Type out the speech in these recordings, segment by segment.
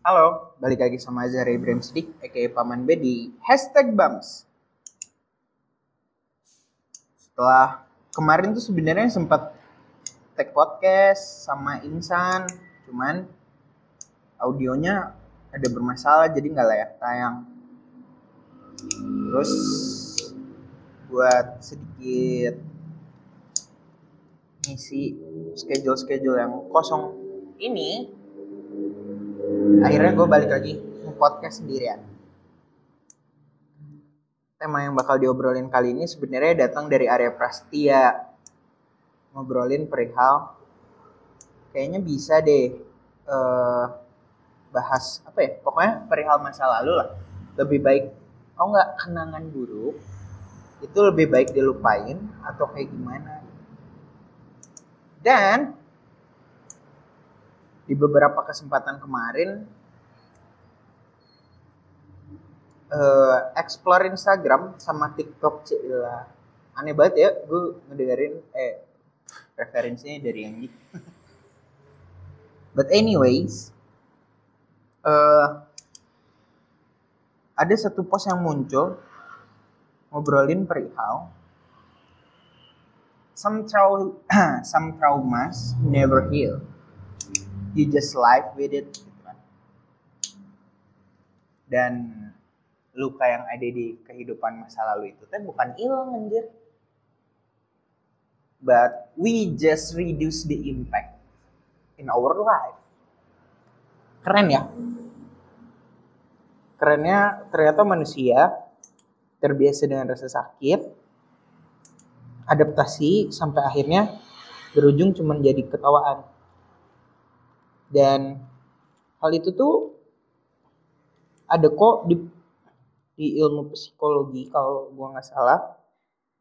Halo, balik lagi sama Azhar Ibrahim Sidik, aka Paman B di hashtag Bams. Setelah kemarin tuh sebenarnya sempat tag podcast sama Insan, cuman audionya ada bermasalah jadi nggak layak tayang. Terus buat sedikit ngisi schedule-schedule yang kosong ini akhirnya gue balik lagi podcast sendirian. Tema yang bakal diobrolin kali ini sebenarnya datang dari area Prastia. Ngobrolin perihal kayaknya bisa deh uh, bahas apa ya pokoknya perihal masa lalu lah. Lebih baik oh nggak kenangan buruk itu lebih baik dilupain atau kayak gimana? Dan di beberapa kesempatan kemarin uh, explore Instagram sama TikTok cila aneh banget ya gue ngedengerin eh referensinya dari yang ini but anyways uh, ada satu post yang muncul ngobrolin perihal some trau some traumas never heal. You just live with it. Gitu kan. Dan luka yang ada di kehidupan masa lalu itu teh bukan hilang anjir. But we just reduce the impact in our life. Keren ya? Kerennya ternyata manusia terbiasa dengan rasa sakit, adaptasi sampai akhirnya berujung cuma jadi ketawaan. Dan hal itu tuh ada kok di di ilmu psikologi kalau gua nggak salah.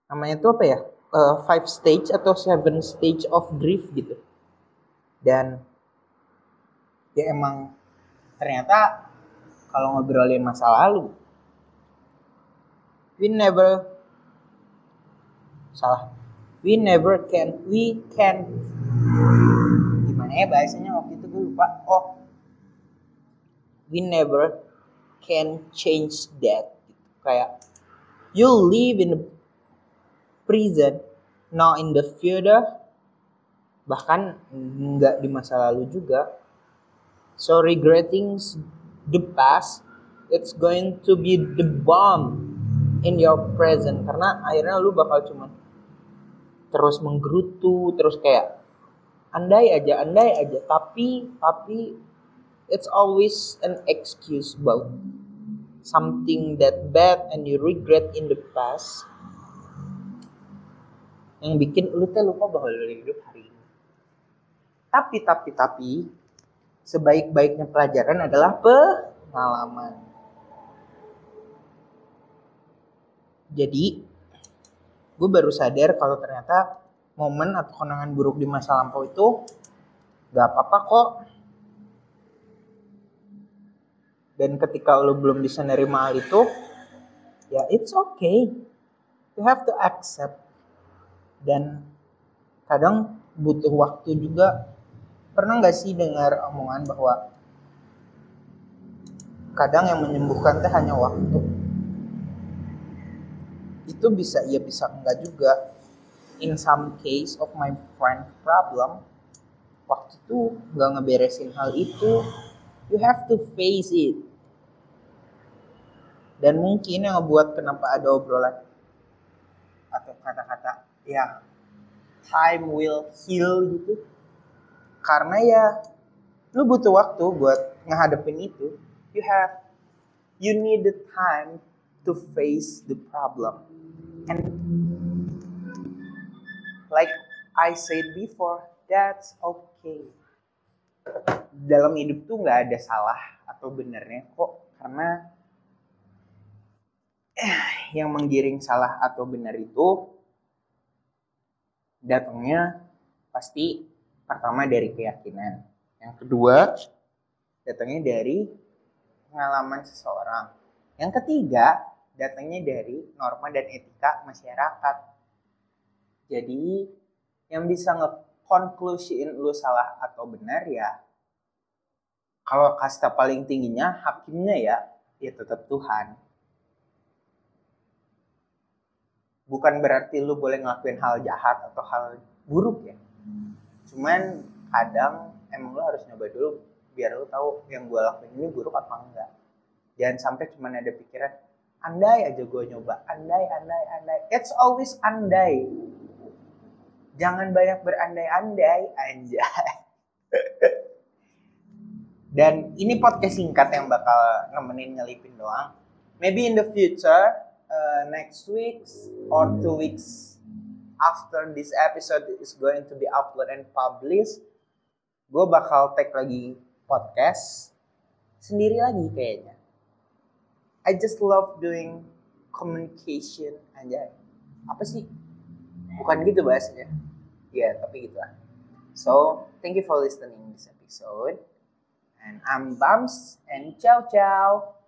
Namanya tuh apa ya? Uh, five stage atau seven stage of grief gitu. Dan ya emang ternyata kalau ngobrolin masa lalu we never salah we never can we can gimana ya bahasanya waktu lupa oh. We never can change that. Kayak you live in a prison not in the future bahkan nggak di masa lalu juga. So regretting the past it's going to be the bomb in your present. Karena akhirnya lu bakal cuman terus menggerutu terus kayak andai aja andai aja. Tapi tapi it's always an excuse about something that bad and you regret in the past yang bikin lu teh lupa bahwa lu hidup hari ini. Tapi tapi tapi sebaik-baiknya pelajaran adalah pengalaman. Jadi gue baru sadar kalau ternyata momen atau kenangan buruk di masa lampau itu gak apa-apa kok. Dan ketika lo belum bisa nerima hal itu, ya it's okay. You have to accept. Dan kadang butuh waktu juga. Pernah gak sih dengar omongan bahwa kadang yang menyembuhkan teh hanya waktu itu bisa iya bisa enggak juga in some case of my friend problem waktu itu nggak ngeberesin hal itu you have to face it. Dan mungkin yang ngebuat kenapa ada obrolan atau kata-kata ya time will heal gitu. Karena ya lu butuh waktu buat ngehadapin itu. You have you need the time to face the problem. And like I said before, that's okay. Dalam hidup tuh nggak ada salah atau benernya kok, karena eh, yang menggiring salah atau benar itu datangnya pasti pertama dari keyakinan. Yang kedua, datangnya dari pengalaman seseorang. Yang ketiga, datangnya dari norma dan etika masyarakat. Jadi yang bisa nge-conclusion lu salah atau benar ya kalau kasta paling tingginya hakimnya ya ya tetap Tuhan. Bukan berarti lu boleh ngelakuin hal jahat atau hal buruk ya. Cuman kadang emang lu harus nyoba dulu biar lu tahu yang gue lakuin ini buruk apa enggak. Jangan sampai cuman ada pikiran andai aja gue nyoba andai andai andai. It's always andai jangan banyak berandai-andai anjay dan ini podcast singkat yang bakal nemenin ngelipin doang maybe in the future uh, next week or two weeks after this episode is going to be upload and published, gue bakal take lagi podcast sendiri lagi kayaknya. I just love doing communication aja. Apa sih? Bukan gitu bahasanya. Ya, tapi gitu lah. So, thank you for listening this episode. And I'm Bams and ciao ciao.